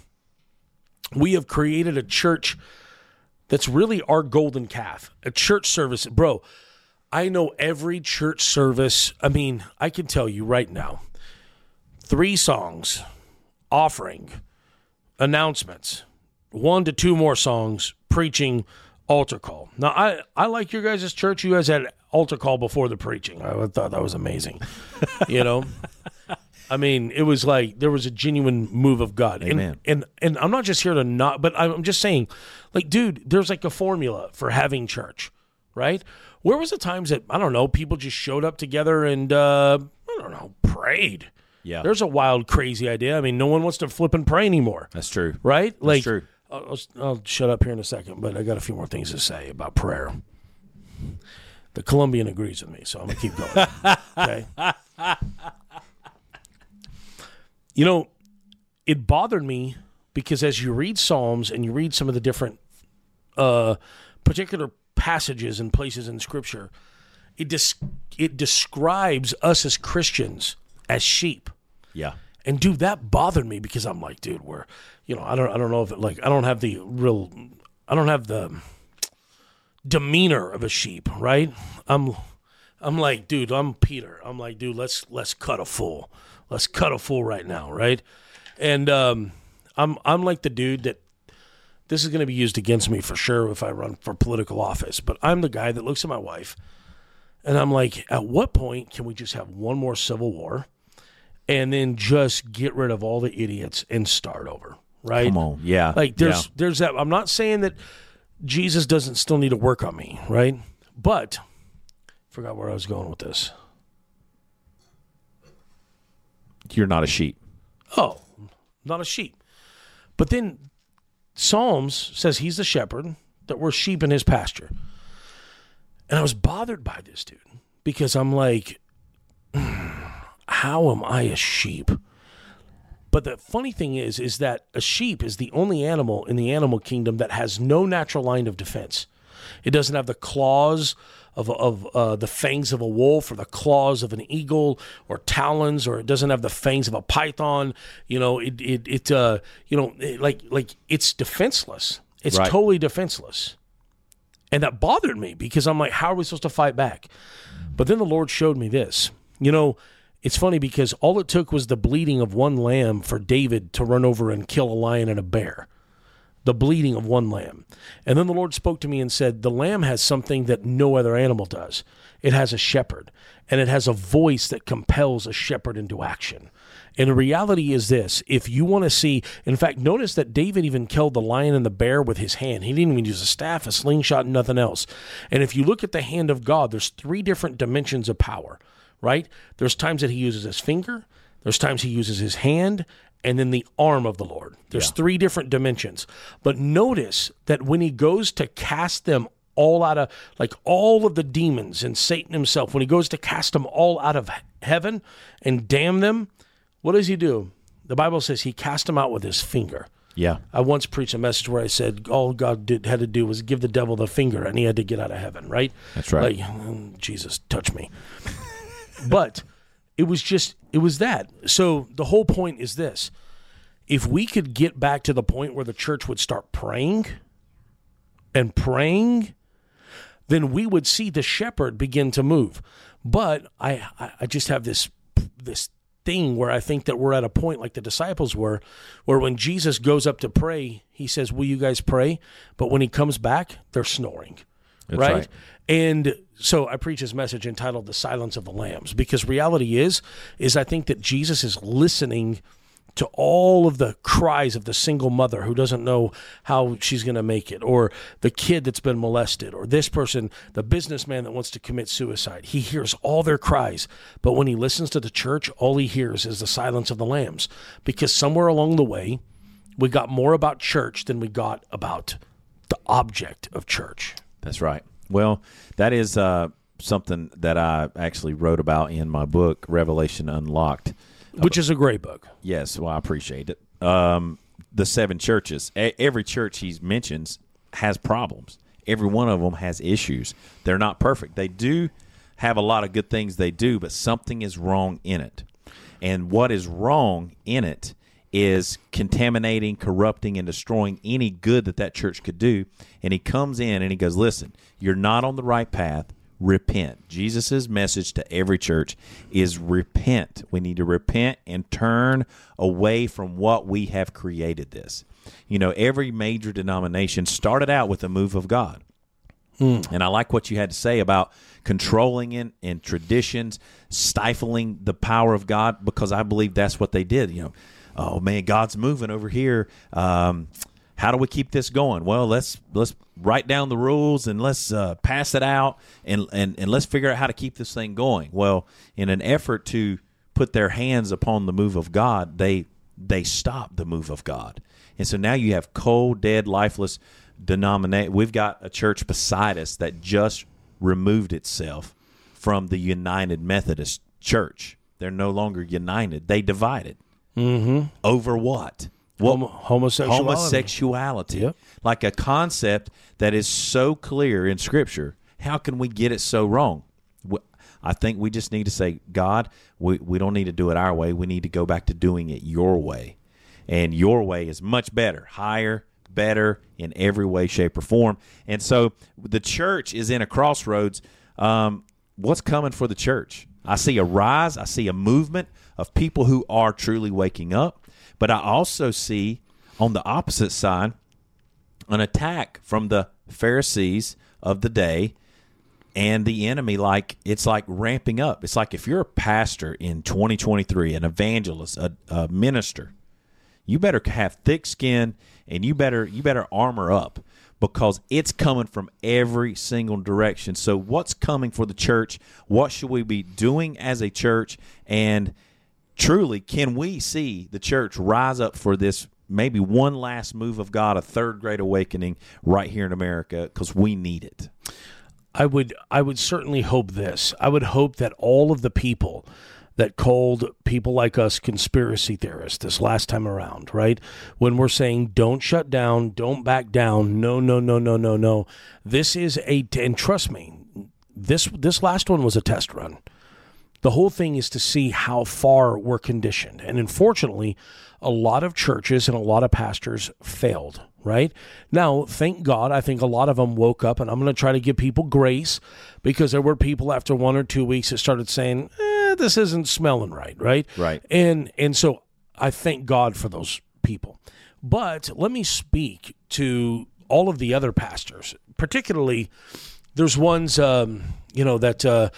we have created a church that's really our golden calf. A church service, bro. I know every church service. I mean, I can tell you right now. Three songs, offering, announcements, one to two more songs, preaching, altar call. Now, I, I like your guys' church. You guys had altar call before the preaching. I thought that was amazing. you know, I mean, it was like there was a genuine move of God. Amen. And, and and I'm not just here to not, but I'm just saying, like, dude, there's like a formula for having church, right? Where was the times that I don't know, people just showed up together and uh, I don't know, prayed. Yeah. There's a wild, crazy idea. I mean, no one wants to flip and pray anymore, That's true. right? like, true. I'll, I'll, I'll shut up here in a second, but I got a few more things to say about prayer. The Colombian agrees with me, so I'm gonna keep going. okay. You know, it bothered me because as you read Psalms and you read some of the different uh, particular passages and places in Scripture, it des- it describes us as Christians as sheep. Yeah. And dude, that bothered me because I'm like, dude, we're, you know, I don't, I don't know if it, like, I don't have the real, I don't have the demeanor of a sheep, right? I'm, I'm like, dude, I'm Peter. I'm like, dude, let's let's cut a fool, let's cut a fool right now, right? And um, I'm I'm like the dude that this is going to be used against me for sure if I run for political office. But I'm the guy that looks at my wife, and I'm like, at what point can we just have one more civil war? And then just get rid of all the idiots and start over. Right? Come on. Yeah. Like there's Yeah. there's that. I'm not saying that Jesus doesn't still need to work on me, right? But forgot where I was going with this. You're not a sheep. Oh, not a sheep. But then Psalms says he's the shepherd, that we're sheep in his pasture. And I was bothered by this dude because I'm like, how am I a sheep? But the funny thing is, is that a sheep is the only animal in the animal kingdom that has no natural line of defense. It doesn't have the claws of, of uh, the fangs of a wolf or the claws of an eagle or talons, or it doesn't have the fangs of a python. You know, it it, it uh, you know, it, like like it's defenseless. It's Right. totally defenseless. And that bothered me because I'm like, how are we supposed to fight back? But then the Lord showed me this. You know, it's funny because all it took was the bleeding of one lamb for David to run over and kill a lion and a bear. The bleeding of one lamb. And then the Lord spoke to me and said, The lamb has something that no other animal does. It has a shepherd, and it has a voice that compels a shepherd into action. And the reality is this if you want to see, in fact, notice that David even killed the lion and the bear with his hand. He didn't even use a staff, a slingshot, nothing else. And if you look at the hand of God, there's three different dimensions of power, right? There's times that he uses his finger, there's times he uses his hand, and then the arm of the Lord. There's yeah. three different dimensions. But notice that when he goes to cast them all out of, like all of the demons and Satan himself, when he goes to cast them all out of heaven and damn them, what does he do? The Bible says he cast them out with his finger. Yeah. I once preached a message where I said all God did, had to do was give the devil the finger and he had to get out of heaven, right? That's right. Like, mm, Jesus, touch me. But it was just, it was that. So the whole point is this if we could get back to the point where the church would start praying and praying, then we would see the shepherd begin to move. But I, I just have this this thing where I think that we're at a point like the disciples were, where when Jesus goes up to pray, he says, Will you guys pray? But when he comes back, they're snoring. Right? right? And so I preach this message entitled The Silence of the Lambs, because reality is, is I think that Jesus is listening to all of the cries of the single mother who doesn't know how she's going to make it, or the kid that's been molested, or this person, the businessman that wants to commit suicide. He hears all their cries, but when he listens to the church, all he hears is the silence of the lambs, because somewhere along the way, we got more about church than we got about the object of church. That's right. Well, that is uh, something that I actually wrote about in my book, Revelation Unlocked which is a great book. Yes, well, I appreciate it. Um, the seven churches, a- every church he mentions has problems. Every one of them has issues. They're not perfect. They do have a lot of good things they do, but something is wrong in it. And what is wrong in it is contaminating, corrupting, and destroying any good that that church could do. And he comes in and he goes, Listen, you're not on the right path repent. Jesus' message to every church is repent. We need to repent and turn away from what we have created this. You know, every major denomination started out with a move of God. Mm. And I like what you had to say about controlling it and traditions, stifling the power of God, because I believe that's what they did. You know, oh man, God's moving over here. Um, how do we keep this going? Well, let's let's write down the rules and let's uh, pass it out and, and and let's figure out how to keep this thing going. Well, in an effort to put their hands upon the move of God, they they stop the move of God, and so now you have cold, dead, lifeless denominate. We've got a church beside us that just removed itself from the United Methodist Church. They're no longer united; they divided. Mm-hmm. Over what? Well, homosexuality. Homosexuality. Yep. Like a concept that is so clear in Scripture. How can we get it so wrong? I think we just need to say, God, we, we don't need to do it our way. We need to go back to doing it your way. And your way is much better, higher, better in every way, shape, or form. And so the church is in a crossroads. Um, what's coming for the church? I see a rise, I see a movement of people who are truly waking up. But I also see on the opposite side an attack from the Pharisees of the day and the enemy like it's like ramping up. It's like if you're a pastor in 2023 an evangelist a, a, minister you better have thick skin and you better you better armor up because it's coming from every single direction. So what's coming for the church? What should we be doing as a church? And truly, can we see the church rise up for this maybe one last move of God, a third great awakening right here in America because we need it? I would I would certainly hope this. I would hope that all of the people that called people like us conspiracy theorists this last time around, right? When we're saying don't shut down, don't back down, no, no, no, no, no, no. This is a and trust me, this this last one was a test run. The whole thing is to see how far we're conditioned. And unfortunately, a lot of churches and a lot of pastors failed, right? Now, thank God, I think a lot of them woke up, and I'm going to try to give people grace because there were people after one or two weeks that started saying, eh, this isn't smelling right, right? Right. And, and so I thank God for those people. But let me speak to all of the other pastors, particularly There's ones, um, you know, that uh,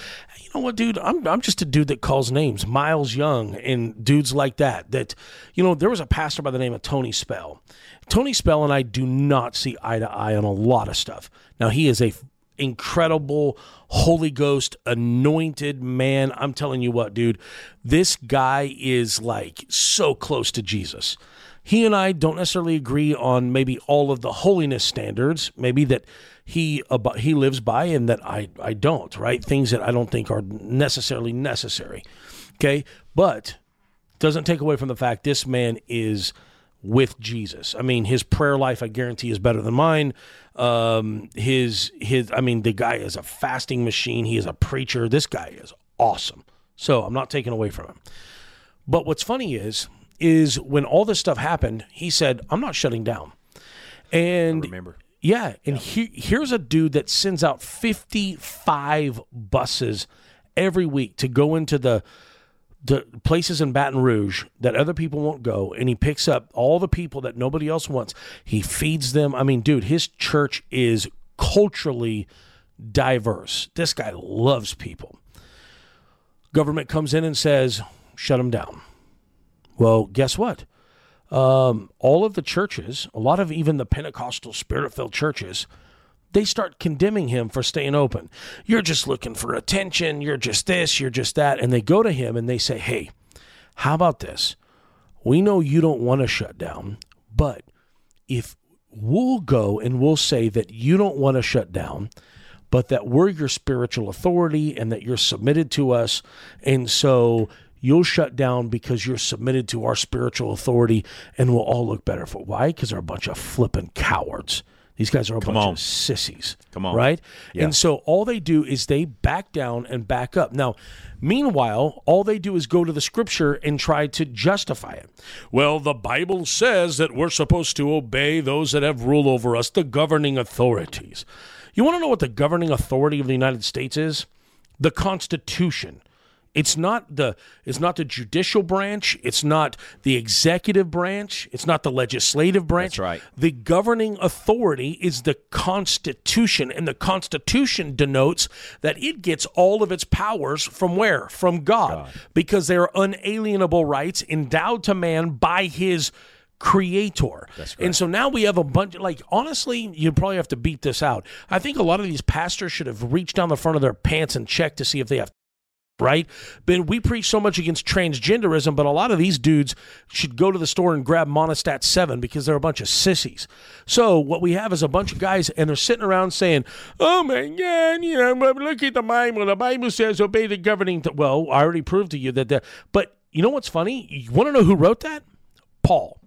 know what, dude. I'm I'm just a dude that calls names, Miles Young, and dudes like that. That you know, there was a pastor by the name of Tony Spell. Tony Spell and I do not see eye to eye on a lot of stuff. Now he is a incredible Holy Ghost anointed man. I'm telling you what, dude, this guy is like so close to Jesus. He and I don't necessarily agree on maybe all of the holiness standards, maybe that he about he lives by and that I I don't, right? Things that I don't think are necessarily necessary. Okay? But doesn't take away from the fact this man is with Jesus. I mean, his prayer life, I guarantee, is better than mine. Um, his his, I mean, the guy is a fasting machine. He is a preacher. This guy is awesome. So I'm not taking away from him. But what's funny is, is when all this stuff happened, he said, "I'm not shutting down." And Remember? yeah, and he, here's a dude that sends out 55 buses every week to go into the the places in Baton Rouge that other people won't go, and he picks up all the people that nobody else wants. He feeds them. I mean, dude, his church is culturally diverse. This guy loves people. Government comes in and says, shut him down. Well, guess what? Um, all of the churches, a lot of even the Pentecostal spirit filled churches, they start condemning him for staying open. You're just looking for attention. You're just this, you're just that. And they go to him and they say, hey, how about this? We know you don't want to shut down, but if we'll go and we'll say that you don't want to shut down, but that we're your spiritual authority and that you're submitted to us. And so you'll shut down because you're submitted to our spiritual authority and we'll all look better for why? Because they're a bunch of flipping cowards. These guys are a bunch on. of sissies. Come on. Right? Yeah. And so all they do is they back down and back up. Now, meanwhile, all they do is go to the scripture and try to justify it. Well, the Bible says that we're supposed to obey those that have rule over us, the governing authorities. You want to know what the governing authority of the United States is? The Constitution. It's not the it's not the judicial branch, it's not the executive branch, it's not the legislative branch. That's right. The governing authority is the Constitution, and the Constitution denotes that it gets all of its powers from where? From God, because they are unalienable rights endowed to man by his creator. And so now we have a bunch like honestly, you probably have to beat this out. I think a lot of these pastors should have reached down the front of their pants and checked to see if they have right? But we preach so much against transgenderism, but a lot of these dudes should go to the store and grab Monistat 7 because they're a bunch of sissies. So what we have is a bunch of guys, and they're sitting around saying, oh my God, you know, look at the Bible. The Bible says obey the governing. Th-. Well, I already proved to you that, the, but you know what's funny? You want to know who wrote that? Paul.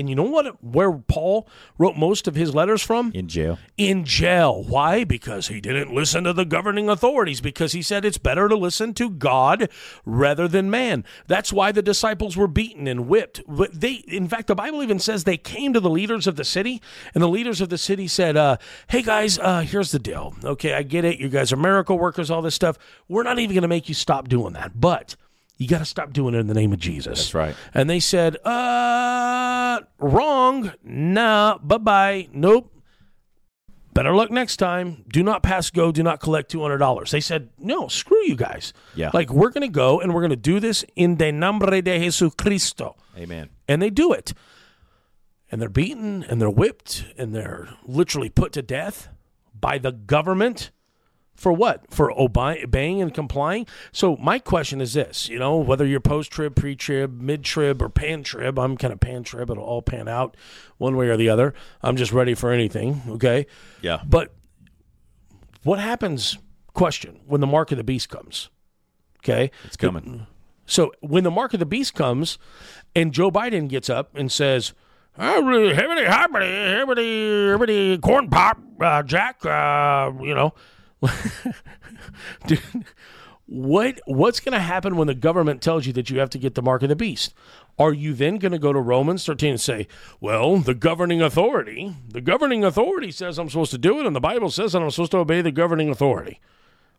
And you know what? Where Paul wrote most of his letters from? In jail. in jail. Why? Because he didn't listen to the governing authorities, because he said it's better to listen to God rather than man. That's why the disciples were beaten and whipped. But they in fact the Bible even says they came to the leaders of the city, and the leaders of the city said, uh, hey guys, uh, here's the deal. Okay, I get it. You guys are miracle workers, all this stuff. We're not even gonna make you stop doing that. But you got to stop doing it in the name of Jesus. That's right. And they said, uh, wrong. Nah, bye bye. Nope. Better luck next time. Do not pass go. Do not collect $200. They said, no, screw you guys. Yeah. Like, we're going to go and we're going to do this in the nombre de Jesucristo. Amen. And they do it. And they're beaten and they're whipped and they're literally put to death by the government. For what? For obe- obeying and complying? So, my question is this you know, whether you're post trib, pre trib, mid trib, or pan trib, I'm kind of pan trib, it'll all pan out one way or the other. I'm just ready for anything, okay? Yeah. But what happens, question, when the mark of the beast comes? Okay? It's coming. So when the mark of the beast comes and Joe Biden gets up and says, "Oh, really, hibbity, hibbity, hibbity, corn pop, uh, Jack, uh, you know, dude, what what's going to happen when the government tells you that you have to get the mark of the beast? Are you then going to go to Romans 13 and say, well, the governing authority, the governing authority says I'm supposed to do it, and the Bible says that I'm supposed to obey the governing authority?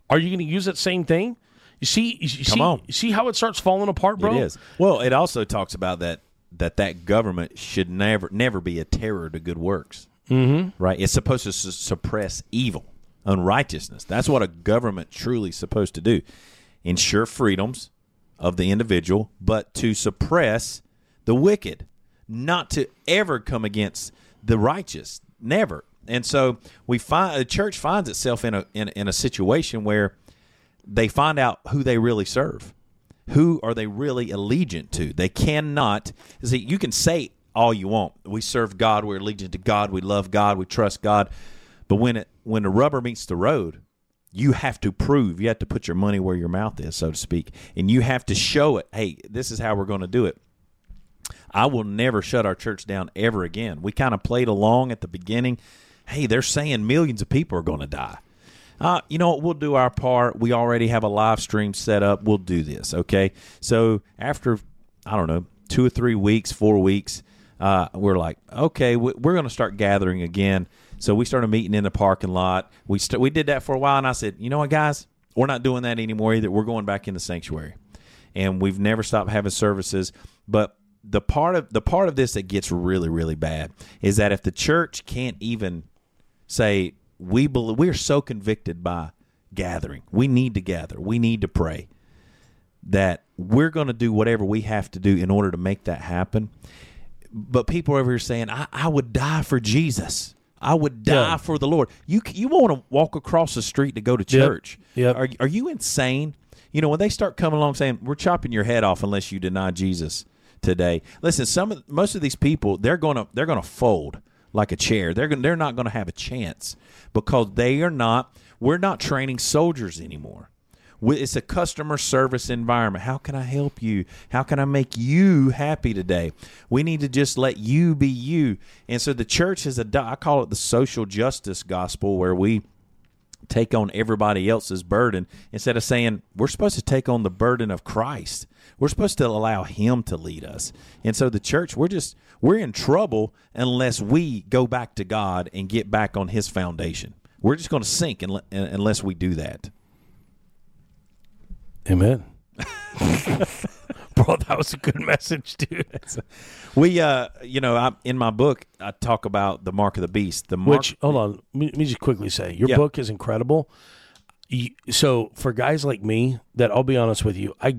Are you going to use that same thing? You see, you see, on. you see how it starts falling apart, bro. It is. Well, it also talks about that that that government should never never be a terror to good works. Mm-hmm. Right. It's supposed to su- suppress evil. Unrighteousness. That's what a government truly is supposed to do. Ensure freedoms of the individual, but to suppress the wicked, not to ever come against the righteous. Never. And so we find the church finds itself in a in, in a situation where they find out who they really serve. Who are they really allegiant to? They cannot see you can say all you want. We serve God, we're allegiant to God, we love God, we trust God. But when it when the rubber meets the road, you have to prove, you have to put your money where your mouth is, so to speak. And you have to show it, hey, this is how we're going to do it. I will never shut our church down ever again. We kind of played along at the beginning. Hey, they're saying millions of people are going to die. Uh, you know what? We'll do our part. We already have a live stream set up. We'll do this. Okay. So after, I don't know, two or three weeks, four weeks, uh, we're like, okay, we're going to start gathering again. So we started meeting in the parking lot. We st- we did that for a while, and I said, you know what, guys, we're not doing that anymore either. We're going back in the sanctuary, and we've never stopped having services. But the part of the part of this that gets really really bad is that if the church can't even say we believe we are so convicted by gathering, we need to gather, we need to pray that we're going to do whatever we have to do in order to make that happen. But people over here saying, I, I would die for Jesus. I would die Yeah. for the Lord. You you want to walk across the street to go to Yep. church? Yep. Are are you insane? You know when they start coming along saying we're chopping your head off unless you deny Jesus today. Listen, some of most of these people they're gonna they're gonna fold like a chair. They're gonna, they're not gonna have a chance because they are not. We're not training soldiers anymore. It's a customer service environment. How can I help you? How can I make you happy today? We need to just let you be you. And so the church is a, I call it the social justice gospel, where we take on everybody else's burden instead of saying we're supposed to take on the burden of Christ. We're supposed to allow him to lead us. And so the church, we're just we're in trouble unless we go back to God and get back on his foundation. We're just going to sink unless we do that. Amen. Bro, that was a good message, dude. We uh you know, I in my book I talk about the mark of the beast. The mark Which, hold on, let me, just quickly say, your Yeah. book is incredible. You- So, for guys like me, that I'll be honest with you, I,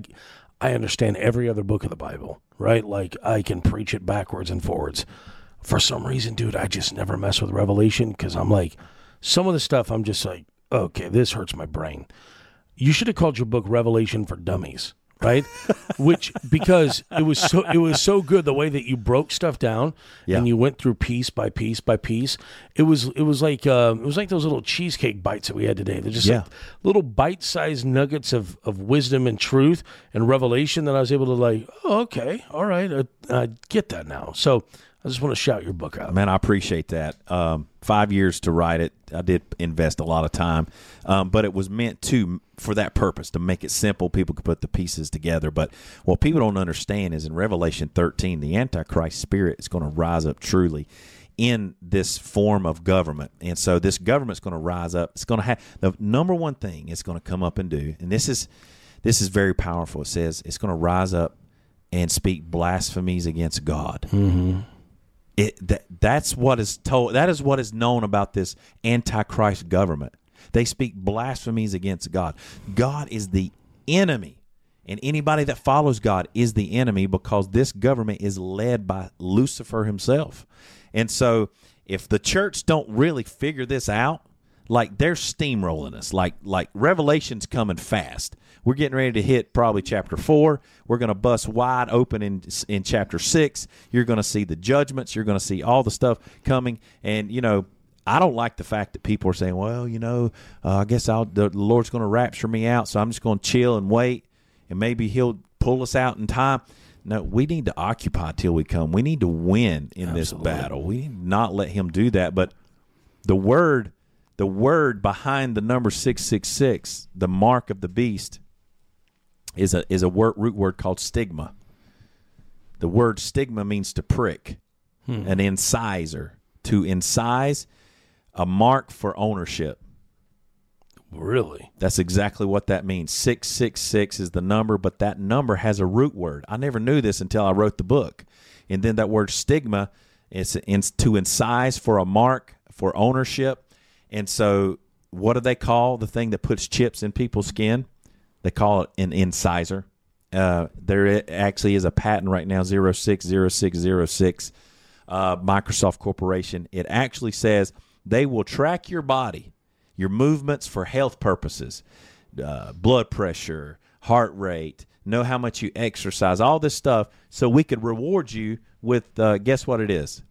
I understand every other book of the Bible, right? Like I can preach it backwards and forwards. For some reason, dude, I just never mess with Revelation because I'm like, some of the stuff I'm just like, okay, this hurts my brain. You should have called your book Revelation for Dummies, right? Which because it was so it was so good the way that you broke stuff down Yeah. and you went through piece by piece by piece. It was it was like um, it was like those little cheesecake bites that we had today. They're just Yeah. like little bite sized nuggets of of wisdom and truth and revelation that I was able to like. Oh, okay, all right, I, I get that now. So I just want to shout your book out. Man, I appreciate that. Um, five years to write it. I did invest a lot of time, um, but it was meant to for that purpose to make it simple. People could put the pieces together. But what people don't understand is in Revelation 13, the Antichrist spirit is going to rise up truly in this form of government, and so this government's going to rise up. It's going to have the number one thing it's going to come up and do, and this is this is very powerful. It says it's going to rise up and speak blasphemies against God it that that's what is told that is what is known about this antichrist government. They speak blasphemies against god. God is the enemy and anybody that follows god is the enemy because this government is led by lucifer himself. And so if the church don't really figure this out like they're steamrolling us. Like like revelation's coming fast we're getting ready to hit probably chapter four. We're going to bust wide open in in chapter six. You're going to see the judgments. You're going to see all the stuff coming. And you know i don't like the fact that people are saying well you know uh, i guess i'll the lord's going to rapture me out so i'm just going to chill and wait and maybe he'll pull us out in time. No we need to occupy till we come. We need to win in this battle. We need not let him do that. But the word the word behind the number 666 the mark of the beast is a is a word, root word called stigma. The word stigma means to prick hmm. an incisor to incise a mark for ownership. Really? that's exactly what that means. 666 is the number but that number has a root word. I never knew this until i wrote the book. And then that word stigma is in, to incise for a mark for ownership. And so what do they call the thing that puts chips in people's skin? They call it an incisor. Uh, there actually is a patent right now, 060606, uh, Microsoft Corporation. It actually says they will track your body, your movements for health purposes, uh, blood pressure, heart rate, know how much you exercise, all this stuff, so we could reward you with, uh, guess what it is?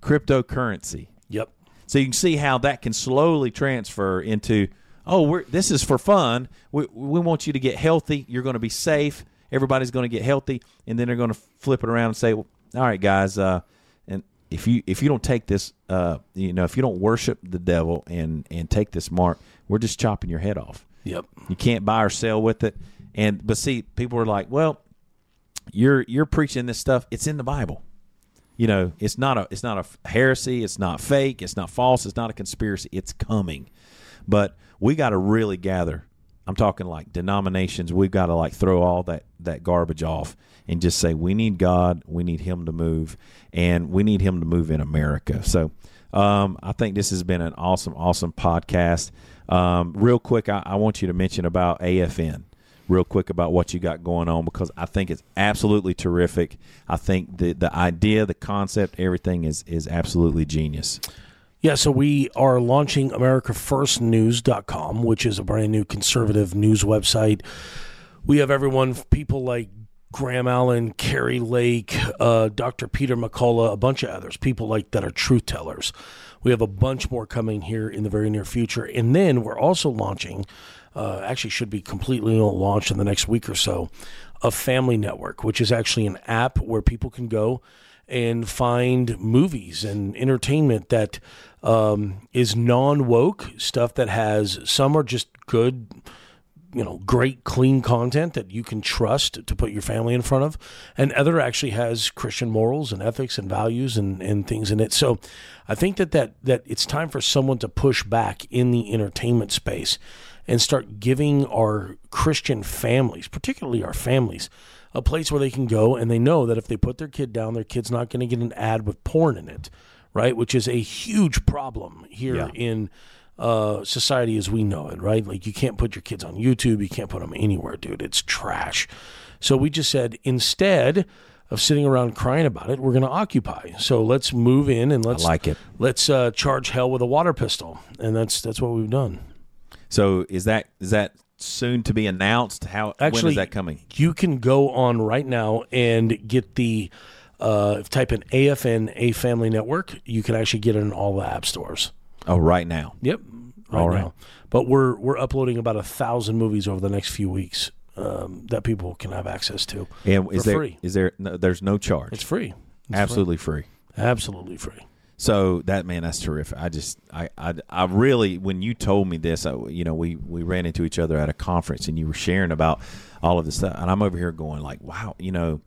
Cryptocurrency. Yep. So you can see how that can slowly transfer into, oh, we're this is for fun. We we want you to get healthy. You're going to be safe. Everybody's going to get healthy, and then they're going to flip it around and say, well, all right, guys, uh, and if you if you don't take this, uh, you know, if you don't worship the devil and and take this mark, we're just chopping your head off. Yep. You can't buy or sell with it. And but see, people are like, well, you're you're preaching this stuff. It's in the Bible. You know, it's not a it's not a heresy. It's not fake. It's not false. It's not a conspiracy. It's coming. But we got to really gather. I'm talking like denominations. We've got to like throw all that that garbage off and just say we need God. We need Him to move, and we need Him to move in America. So. Um, I think this has been an awesome, awesome podcast. Um, real quick, I, I want you to mention about AFN real quick about what you got going on because I think it's absolutely terrific. I think the the idea, the concept, everything is is absolutely genius. Yeah, so we are launching AmericaFirstNews.com, which is a brand new conservative news website. We have everyone, people like Graham Allen, Kari Lake, uh, Dr. Peter McCullough, a bunch of others, people like that are truth tellers. We have a bunch more coming here in the very near future. And then we're also launching, uh, actually, should be completely launched in the next week or so, a family network, which is actually an app where people can go and find movies and entertainment that um, is non woke stuff that has some are just good you know great clean content that you can trust to put your family in front of and other actually has christian morals and ethics and values and, and things in it. So i think that, that that it's time for someone to push back in the entertainment space and start giving our christian families particularly our families a place where they can go and they know that if they put their kid down their kid's not going to get an ad with porn in it right which is a huge problem here Yeah. in uh, society as we know it, right? Like you can't put your kids on YouTube, you can't put them anywhere, dude. It's trash. So we just said instead of sitting around crying about it, we're going to occupy. So let's move in and let's like it. Let's uh, charge hell with a water pistol, and that's that's what we've done. So is that is that soon to be announced? How when Actually, is that coming? You can go on right now and get the uh, type in AFN A Family Network. You can actually get it in all the app stores. Oh, right now. Yep. Right All right. now. But we're we're uploading about a thousand movies over the next few weeks um, that people can have access to. And is there free. is there no, there's no charge? It's free. It's absolutely free. free. absolutely free. So that man, that's terrific. I just, I, I, I really, when you told me this, I, you know, we we ran into each other at a conference, and you were sharing about all of this stuff, and I'm over here going like, wow, you know,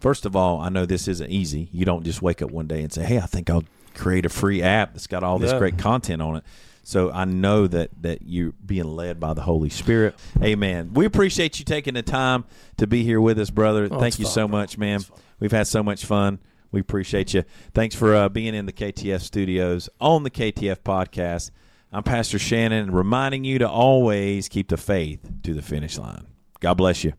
first of all, I know this isn't easy. You don't just wake up one day and say, hey, I think I'll create a free app that's got all this Yeah. great content on it. So I know that that you're being led by the Holy Spirit. Amen. We appreciate you taking the time to be here with us, brother. Thank you fun, so bro. much, man. We've had so much fun. We appreciate you. Thanks for uh, being in the KTF studios on the KTF podcast. I'm Pastor Shannon, reminding you to always keep the faith to the finish line. God bless you.